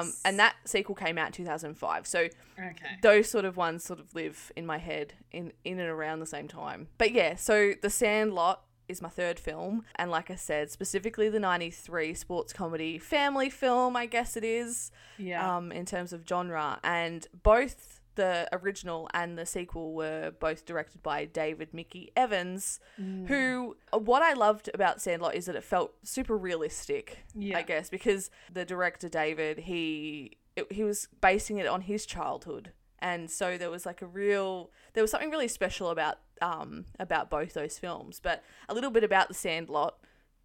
Um, and that sequel came out in 2005. So okay those sort of ones sort of live in my head in in and around the same time. But yeah, so The Sandlot is my third film and like I said, specifically the 93 sports comedy family film, I guess it is, yeah um in terms of genre and both the original and the sequel were both directed by David Mickey Evans, Mm. who what I loved about Sandlot is that it felt super realistic. Yeah. I guess because the director David he it, he was basing it on his childhood and so there was like a real there was something really special about um about both those films but a little bit about the sandlot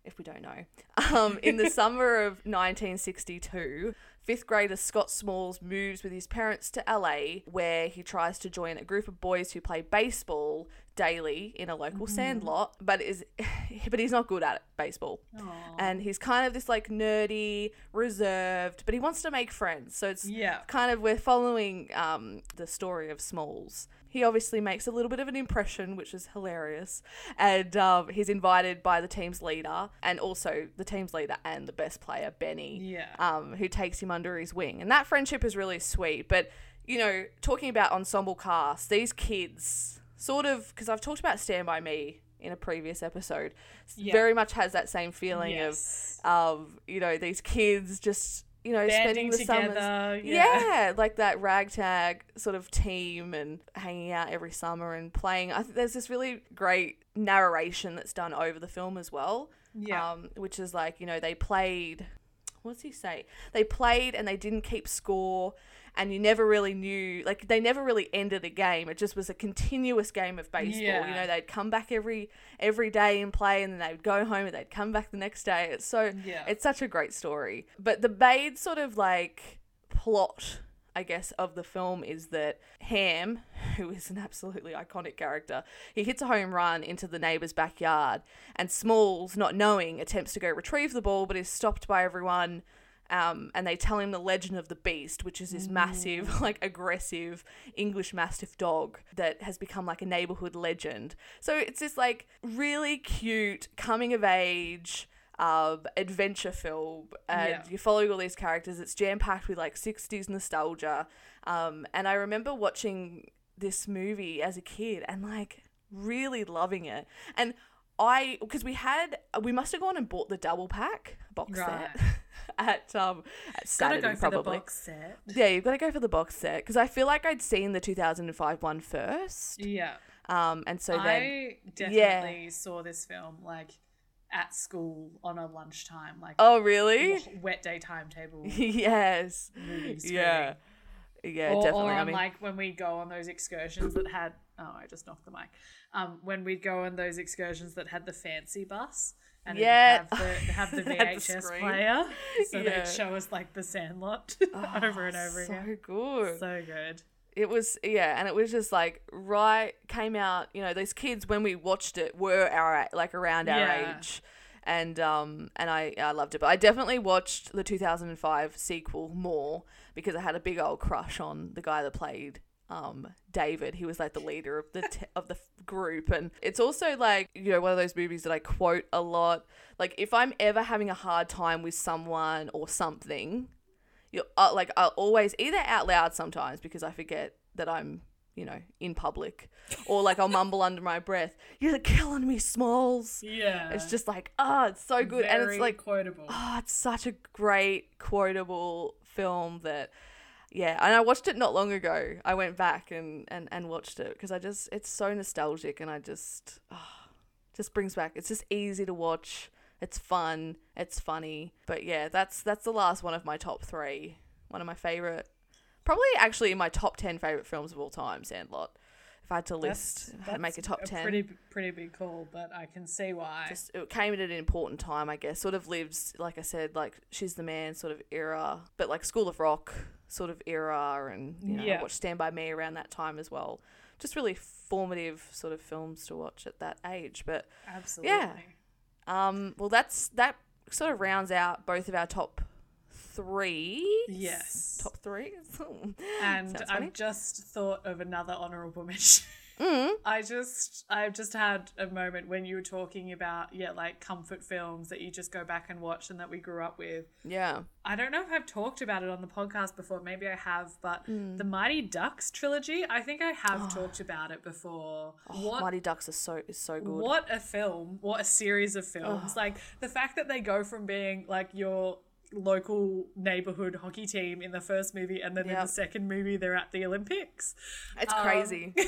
if we don't know um in the <laughs> summer of 1962 fifth grader scott smalls moves with his parents to la where he tries to join a group of boys who play baseball daily in a local sandlot but is <laughs> but he's not good at it baseball Aw. and he's kind of this like nerdy, reserved, but he wants to make friends. So it's yeah kind of we're following um, the story of Smalls. He obviously makes a little bit of an impression, which is hilarious, and um, he's invited by the team's leader and also the team's leader and the best player Benny, yeah um, who takes him under his wing, and that friendship is really sweet. But you know, talking about ensemble cast, these kids sort of because I've talked about Stand by Me in a previous episode, Yeah. very much has that same feeling yes. of um, you know, these kids just you know spending the together summers. yeah. Yeah, like that ragtag sort of team and hanging out every summer and playing. I think there's this really great narration that's done over the film as well. Yeah. Um, which is like, you know, they played what's he say? They played and they didn't keep score and you never really knew like they never really ended a game. It just was a continuous game of baseball. You know, they'd come back every every day and play and then they'd go home and they'd come back the next day. It's so Yeah. it's such a great story. But the main sort of like plot I guess, of the film is that Ham, <laughs> who is an absolutely iconic character, he hits a home run into the neighbor's backyard, and Smalls, not knowing, attempts to go retrieve the ball but is stopped by everyone Um, and they tell him the legend of the beast, which is this massive, <laughs> like aggressive English Mastiff dog that has become like a neighborhood legend. So it's this like really cute coming of age um, adventure film, and Yeah. you're following all these characters. It's jam packed with like 60s nostalgia. Um, and I remember watching this movie as a kid and like really loving it. And I, because we had, we must have gone and bought the double pack box Right. set <laughs> <laughs> at um at Gotta go for probably. the box set. Yeah, you've got to go for the box set because I feel like I'd seen the 2005 one first. Yeah. Um, and so then I definitely saw this film like at school on a lunchtime, like oh really? wet day timetable <laughs> yes. Yeah. Yeah, or, definitely. or I mean, like when we go on those excursions that had oh I just knocked the mic. Um, when we'd go on those excursions that had the fancy bus and Yeah. have the have the <laughs> Had the VHS player, so Yeah. they'd show us like the Sandlot <laughs> over and over so again. So good. So good. it was yeah, and it was just like right came out. You know, these kids when we watched it were our like around our Yeah. age, and um and I I loved it. But I definitely watched the 2005 sequel more because I had a big old crush on the guy that played um David. He was like the leader of the t- of the f- group, and it's also like you know one of those movies that I quote a lot. Like if I'm ever having a hard time with someone or something, you uh, like I'll always either out loud sometimes because I forget that I'm you know in public, or like I'll mumble under my breath. You're killing me, Smalls. Yeah. It's just like ah, it's so good, and it's like quotable. oh, it's such a great quotable film that. Yeah, and I watched it not long ago. I went back and, and, and watched it because I just it's so nostalgic and I just oh, just brings back. It's just easy to watch. It's fun. It's funny. But yeah, that's that's the last one of my top three. One of my favorite, probably actually in my top ten favorite films of all time. Sandlot. If I had to list, make a top ten. Pretty pretty big call, but I can see why. just it came at an important time, I guess. Sort of lives, like I said, like she's the man sort of era, but like School of Rock sort of era, and you know, Yeah. I watched Stand by Me around that time as well. Just really formative sort of films to watch at that age. But Absolutely. um, well, that's that sort of rounds out both of our top three. Yes. top three. <laughs> And I've just thought of another honorable <laughs> mention. mm. I just I've just had a moment when you were talking about yeah like comfort films that you just go back and watch and that we grew up with. Yeah. I don't know if I've talked about it on the podcast before. Maybe I have, but Mm. the Mighty Ducks trilogy. I think I have <gasps> talked about it before. what Mighty Ducks is so is so good. what a film! What a series of films! Like the fact that they go from being like your local neighborhood hockey team in the first movie, and then in the second movie they're at the Olympics. It's Um, crazy. <laughs>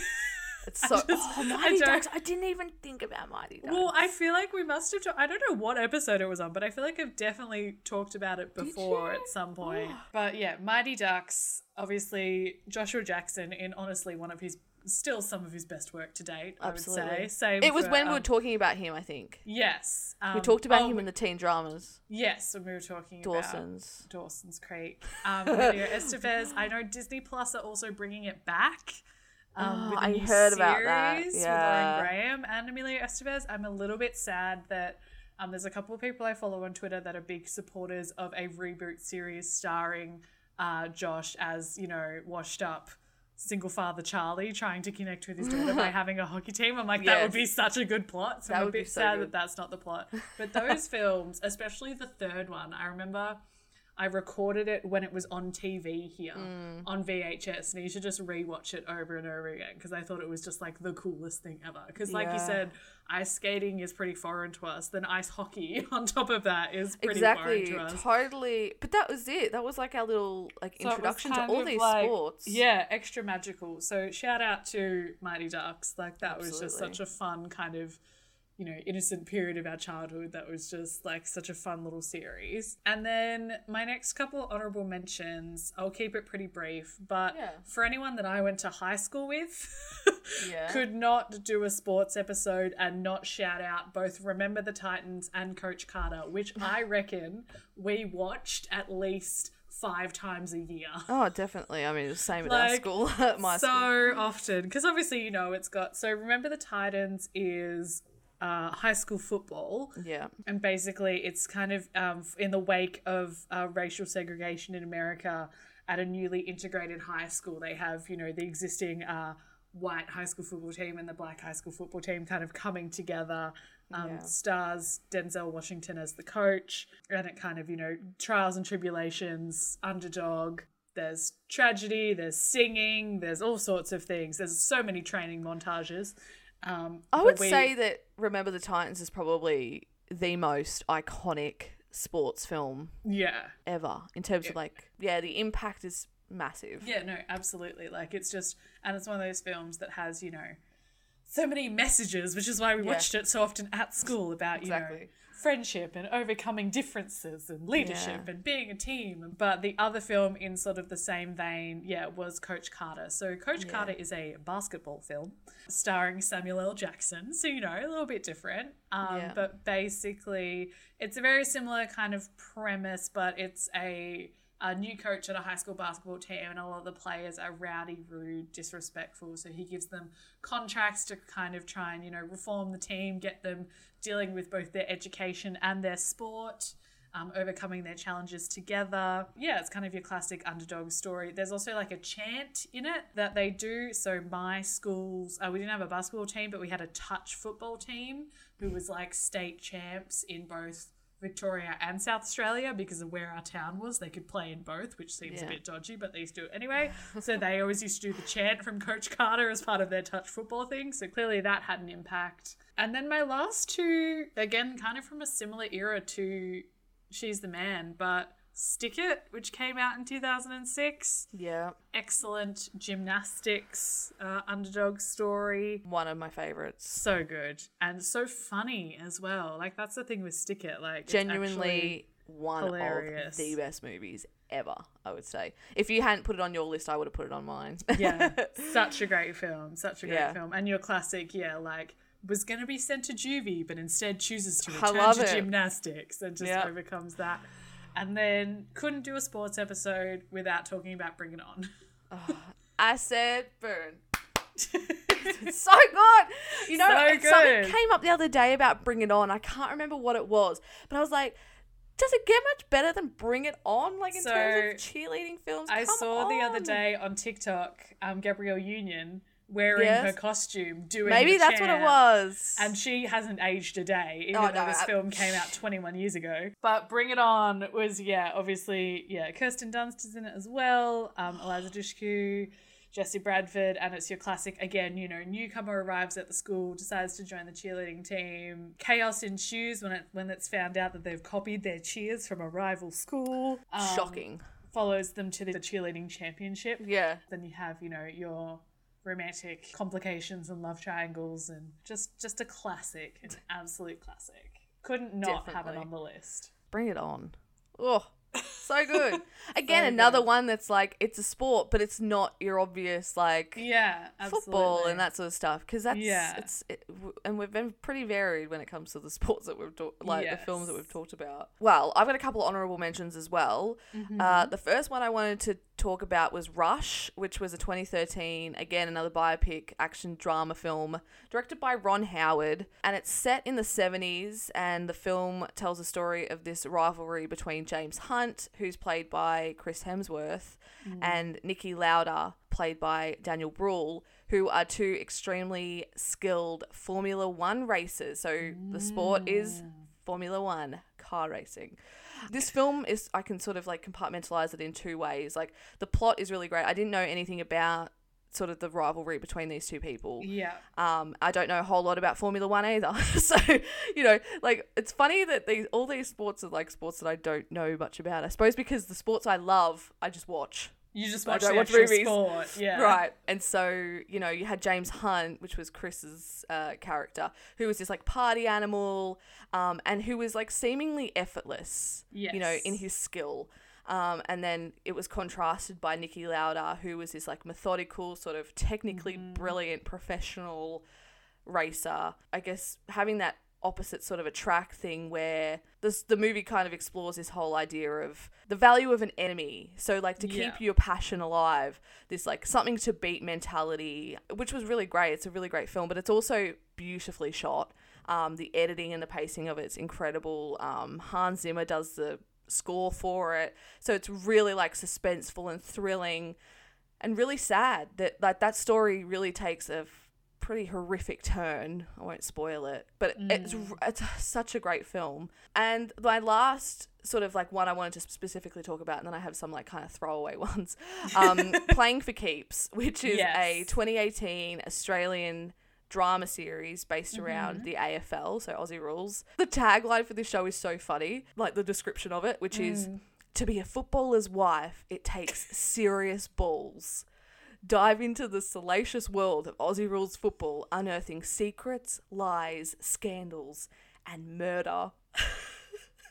It's so. just- oh, Mighty don't- Ducks! I didn't even think about Mighty Ducks. Well, I feel like we must have. ta- I don't know what episode it was on, but I feel like I've definitely talked about it before at some point. <gasps> but yeah, Mighty Ducks. Obviously, Joshua Jackson in honestly one of his still some of his best work to date. I would say. Same. It was for, when we were um, talking about him, I think. Yes, um, We talked about oh, him in the teen dramas. Yes, when we were talking Dawson's. about Dawson's Dawson's Creek. Um, Emilio Estevez. I know Disney Plus are also bringing it back. Um, Oh, I new heard about that. series with Yeah. Lauren Graham and Emilio Estevez. I'm a little bit sad that um, there's a couple of people I follow on Twitter that are big supporters of a reboot series starring uh, Josh as you know washed up single father Charlie trying to connect with his daughter by <laughs> having a hockey team. I'm like, that would be such a good plot. So That I'm a would be bit so sad good. that that's not the plot. <laughs> But those films, especially the third one, I remember I recorded it when it was on TV here Mm. on VHS, and you should just rewatch it over and over again because I thought it was just like the coolest thing ever. Because, like you said, ice skating is pretty foreign to us. Then ice hockey <laughs> on top of that is pretty Exactly, foreign to us. totally. But that was it. That was like our little like So introduction to all these like- sports. Yeah, extra magical. So shout out to Mighty Ducks. Like that was just such a fun kind of, you know, innocent period of our childhood that was just like such a fun little series. And then my next couple honorable mentions, I'll keep it pretty brief, but Yeah. for anyone that I went to high school with, <laughs> Yeah. could not do a sports episode and not shout out both Remember the Titans and Coach Carter, which I <laughs> reckon we watched at least five times a year. Oh, definitely. I mean, the same at our school. <laughs> At my so school. often because obviously you know it's got so remember the titans is uh, high school football. Yeah. And basically, it's kind of um, in the wake of uh, racial segregation in America at a newly integrated high school. They have, you know, the existing uh, white high school football team and the black high school football team kind of coming together. Um, Yeah. Stars Denzel Washington as the coach, and it kind of, you know, trials and tribulations, underdog. There's tragedy, there's singing, there's all sorts of things. There's so many training montages. Um, I would we- say that Remember the Titans is probably the most iconic sports film yeah, ever in terms of like, yeah, the impact is massive. Yeah, no, absolutely. Like it's just, and it's one of those films that has, you know, so many messages, which is why we Yeah. watched it so often at school about, you know, Exactly. Friendship and overcoming differences and leadership Yeah. and being a team. But the other film in sort of the same vein, yeah, was Coach Carter. So Coach Yeah. Carter is a basketball film starring Samuel L. Jackson. So, you know, a little bit different. Um, Yeah. But basically, it's a very similar kind of premise, but it's a a new coach at a high school basketball team, and a lot of the players are rowdy, rude, disrespectful. So he gives them contracts to kind of try and you know reform the team, get them dealing with both their education and their sport. Um, overcoming their challenges together. Yeah, it's kind of your classic underdog story. There's also like a chant in it that they do. So, my schools, uh, we didn't have a basketball team, but we had a touch football team who was like state champs in both Victoria and South Australia because of where our town was. They could play in both, which seems Yeah. a bit dodgy, but they used to do it anyway. so they always used to do the chant from Coach Carter as part of their touch football thing. So clearly that had an impact. And then my last two, again, kind of from a similar era to She's the Man, but Stick It, which came out in 2006. Yeah. Excellent gymnastics uh, underdog story One of my favorites. so good and so funny as well. Like that's the thing with Stick It. Like Genuinely one hilarious. of the best movies ever, I would say. If you hadn't put it on your list, I would have put it on mine. <laughs> yeah, such a great film, such a great Yeah. film, and your classic, yeah, like was gonna be sent to juvie, but instead chooses to I return love to it. gymnastics and just Yeah. overcomes that. And then couldn't do a sports episode without talking about Bring It On. I said burn. <laughs> it's so good. You know, So it's something came up the other day about Bring It On. I can't remember what it was, but I was like, does it get much better than Bring It On? Like in terms of cheerleading films? I Come saw the other day on TikTok, um, Gabrielle Union wearing Yes. her costume, doing Maybe that's what it was. And she hasn't aged a day, even Oh, though no, this I- film came out 21 years ago. But Bring It On was, yeah, obviously, yeah, Kirsten Dunst is in it as well, um, Eliza Dushku, Jesse Bradford, and it's your classic, again, you know, newcomer arrives at the school, decides to join the cheerleading team. Chaos ensues when, it, when it's found out that they've copied their cheers from a rival school. Um, Shocking. Follows them to the cheerleading championship Yeah. then you have you know your romantic complications and love triangles and just just a classic It's an absolute classic. Couldn't not have it on the list. Bring it on. Oh, <laughs> so good. <laughs> Again, So another good. one that's like it's a sport, but it's not your obvious like yeah absolutely. football and that sort of stuff because that's Yeah. it's it, and we've been pretty varied when it comes to the <laughs> sports that we've talked like the films that we've talked about well i've got a couple of honorable mentions as well Mm-hmm. uh, the first one i wanted to talk about was rush which was a 2013 again another biopic action drama film directed by ron howard and it's set in the 70s and the film tells the story of this rivalry between james hunt who's played by chris hemsworth mm. and Niki Lauda, played by Daniel Bruhl, who are two extremely skilled Formula One racers. So the sport is Formula One car racing. This film is, I can sort of like compartmentalize it in two ways. Like the plot is really great. I didn't know anything about sort of the rivalry between these two people. yeah Um, I don't know a whole lot about Formula One either. <laughs> so, you know, like it's funny that these all these sports are like sports that I don't know much about. I suppose because the sports I love, I just watch. you just I watch don't watch movies. sport <laughs> yeah Right. And so, you know, you had James Hunt, which was Chris's uh, character, who was this like party animal um, and who was like seemingly effortless, you know, in his skill. Um, and then it was contrasted by Niki Lauda, who was this like methodical, sort of technically brilliant professional racer. I guess having that opposite sort of a track thing where this the movie kind of explores this whole idea of the value of an enemy. So like to Yeah. keep your passion alive, this like something to beat mentality, which was really great. It's a really great film, but it's also beautifully shot. Um, the editing and the pacing of it's incredible. Um, Hans Zimmer does the score for it, so it's really like suspenseful and thrilling, and really sad that like that story really takes a pretty horrific turn. I won't spoil it, but it's it's such a great film. And my last sort of like one I wanted to specifically talk about, and then I have some like kind of throwaway <laughs> ones. Um, <laughs> Playing for Keeps, which is a 2018 Australian drama series based around mm-hmm. the AFL, so Aussie rules. The tagline for this show is so funny, like the description of it, which is mm. to be a footballer's wife, it takes serious balls. Dive into the salacious world of Aussie rules football, unearthing secrets, lies, scandals, and murder. <laughs>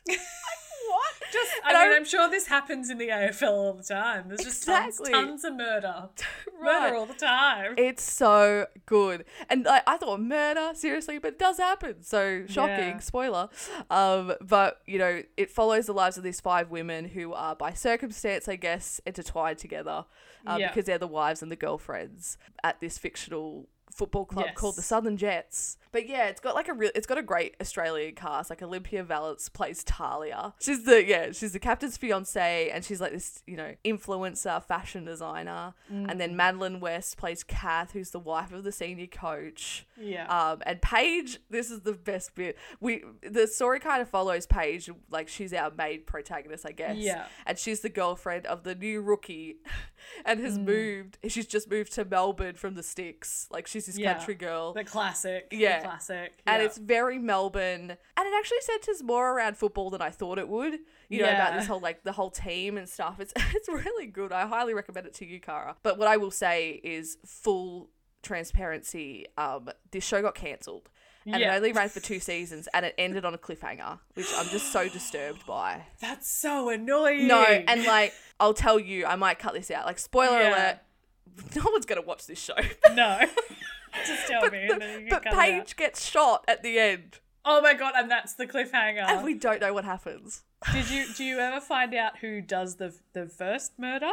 <laughs> what? Just, And I mean, I- I'm sure this happens in the AFL all the time. There's just Exactly. tons, tons of murder. <laughs> Right. Murder all the time. It's so good. And I, I thought murder, seriously, but it does happen. So shocking, Yeah. spoiler. Um, but, you know, it follows the lives of these five women who are, by circumstance, I guess, intertwined together uh, Yeah. because they're the wives and the girlfriends at this fictional football club called the Southern Jets. But yeah, it's got like a real, it's got a great Australian cast. Like Olympia Valance plays Talia. She's the yeah, she's the captain's fiance, and she's like this you know influencer, fashion designer. And Mm. then Madeleine West plays Kath, who's the wife of the senior coach. Yeah. Um, and Paige, this is the best bit. We the story kind of follows Paige, like she's our main protagonist, I guess. Yeah. And she's the girlfriend of the new rookie, <laughs> and has Mm. moved. She's just moved to Melbourne from the sticks. Like she's this Yeah. country girl. the classic. Yeah. The classic. and yeah. it's very Melbourne, and it actually centers more around football than I thought it would. You know about this whole like the whole team and stuff. It's <laughs> it's really good. I highly recommend it to you, Cara. But what I will say is full transparency. Um, this show got cancelled, and it only ran for two seasons, and it ended on a cliffhanger, which I'm just so disturbed by. That's so annoying. No, and like I'll tell you, I might cut this out. Like spoiler Yeah. alert, <laughs> no one's gonna watch this show. no. <laughs> Just tell me. and then you can but cut it out. Paige gets shot at the end, Oh my god, and that's the cliffhanger. and we don't know what happens. Did you do you ever find out who does the the first murder?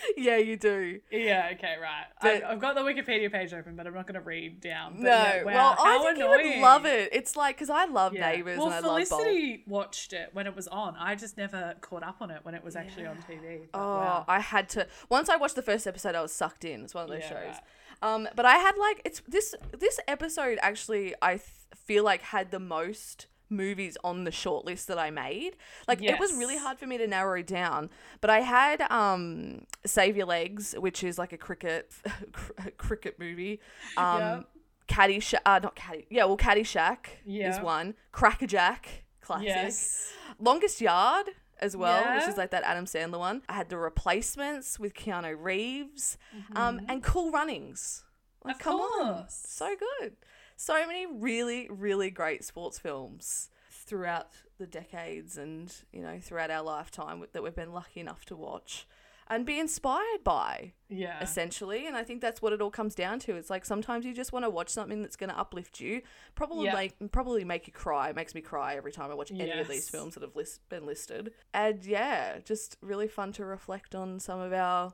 <laughs> Yeah, you do. Yeah, okay, right. But- I, I've got the Wikipedia page open, but I'm not going to read down. But No, yeah, wow, well, I think annoying. you would love it. It's like because I love Yeah. Neighbours Well, and I love Felicity watched it when it was on. I just never caught up on it when it was actually on TV. But Oh, wow. I had to. Once I watched the first episode, I was sucked in. It's one of those Yeah, shows. right. Um, but I had like it's this this episode actually I th- feel like had the most movies on the shortlist that I made. Like it was really hard for me to narrow it down. But I had um Save Your Legs, which is like a cricket <laughs> cricket movie. Um, Yeah. Caddyshack, uh, not Caddy, yeah, well, Caddyshack is Yeah. one. Crackerjack, classic. Yes. Longest Yard as well, which is like that Adam Sandler one. I had The Replacements with Keanu Reeves, Mm-hmm. um, and Cool Runnings. Like, Of come on, course. so good. So many really, really great sports films throughout the decades and you know throughout our lifetime that we've been lucky enough to watch and be inspired by Yeah. essentially. And i think that's what it all comes down to. It's like sometimes you just want to watch something that's going to uplift you. Probably Yeah. make probably make you cry. It makes me cry every time i watch any of these films that have list- been listed. And yeah just really fun to reflect on some of our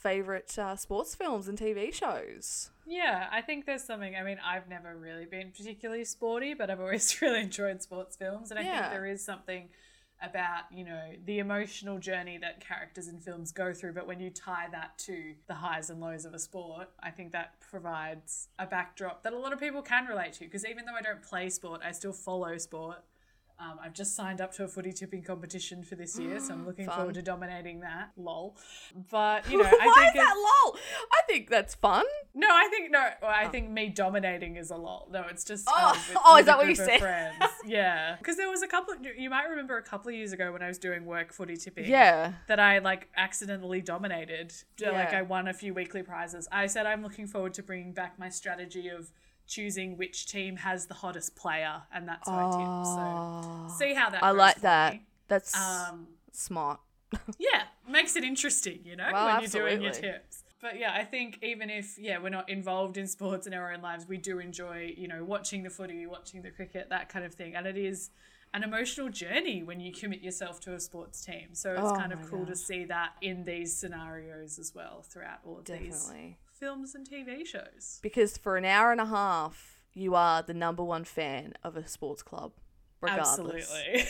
favorite uh, sports films and tv shows Yeah, I think there's something. I mean, I've never really been particularly sporty, but I've always <laughs> really enjoyed sports films. And I Yeah. think there is something about, you know, the emotional journey that characters in films go through. But when you tie that to the highs and lows of a sport, I think that provides a backdrop that a lot of people can relate to. Because even though I don't play sport, I still follow sport. Um, I've just signed up to a footy tipping competition for this year, so I'm <gasps> looking Fun. forward to dominating that. Lol. <laughs> But, you know, I why think is that lol i think that's fun no, I think no. Well, I think me dominating is a lot. No, it's just. Oh. um, <laughs> with- Oh, with is that what you said? Friends. <laughs> Yeah, because there was a couple. You might remember a couple of years ago when I was doing work footy tipping. yeah That I like accidentally dominated. Yeah, Like I won a few weekly prizes. I said I'm looking forward to bringing back my strategy of choosing which team has the hottest player, and that's who I tip. So see how that. Oh. i like that me. that's Um, smart <laughs> yeah, makes it interesting, you know, Well, when you're doing your tips. But yeah, I think even if yeah we're not involved in sports in our own lives, we do enjoy you know watching the footy, watching the cricket, that kind of thing, and it is an emotional journey when you commit yourself to a sports team. So it's Oh kind of my cool to see that in these scenarios as well throughout all of these definitely films and TV shows. because for an hour and a half you are the number one fan of a sports club, regardless. Absolutely.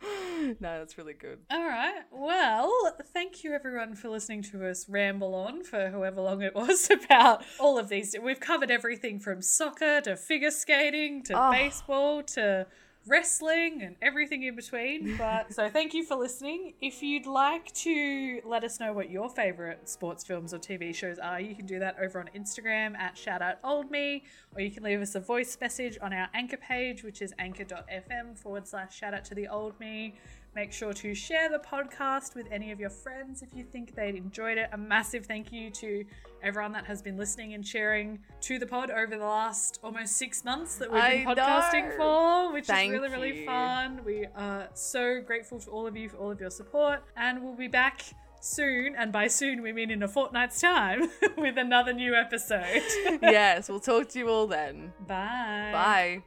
<laughs> no, that's really good. All right. Well, thank you everyone for listening to us ramble on for however long it was <laughs> about all of these. We've covered everything from soccer to figure skating to Oh. baseball to wrestling and everything in between. <laughs> But so thank you for listening. If you'd like to let us know what your favorite sports films or TV shows are, you can do that over on Instagram at shoutoutoldme, or you can leave us a voice message on our anchor page, which is anchor.fm forward slash shout out to the old me. Make sure to share the podcast with any of your friends if you think they'd enjoyed it. A massive thank you to everyone that has been listening and sharing to the pod over the last almost six months that we've been I podcasting know. for, which Thank is really, really you. fun. We are so grateful to all of you for all of your support, and we'll be back soon. And by soon, we mean in a fortnight's time <laughs> with another new episode. yes, <laughs> we'll talk to you all then. Bye. Bye.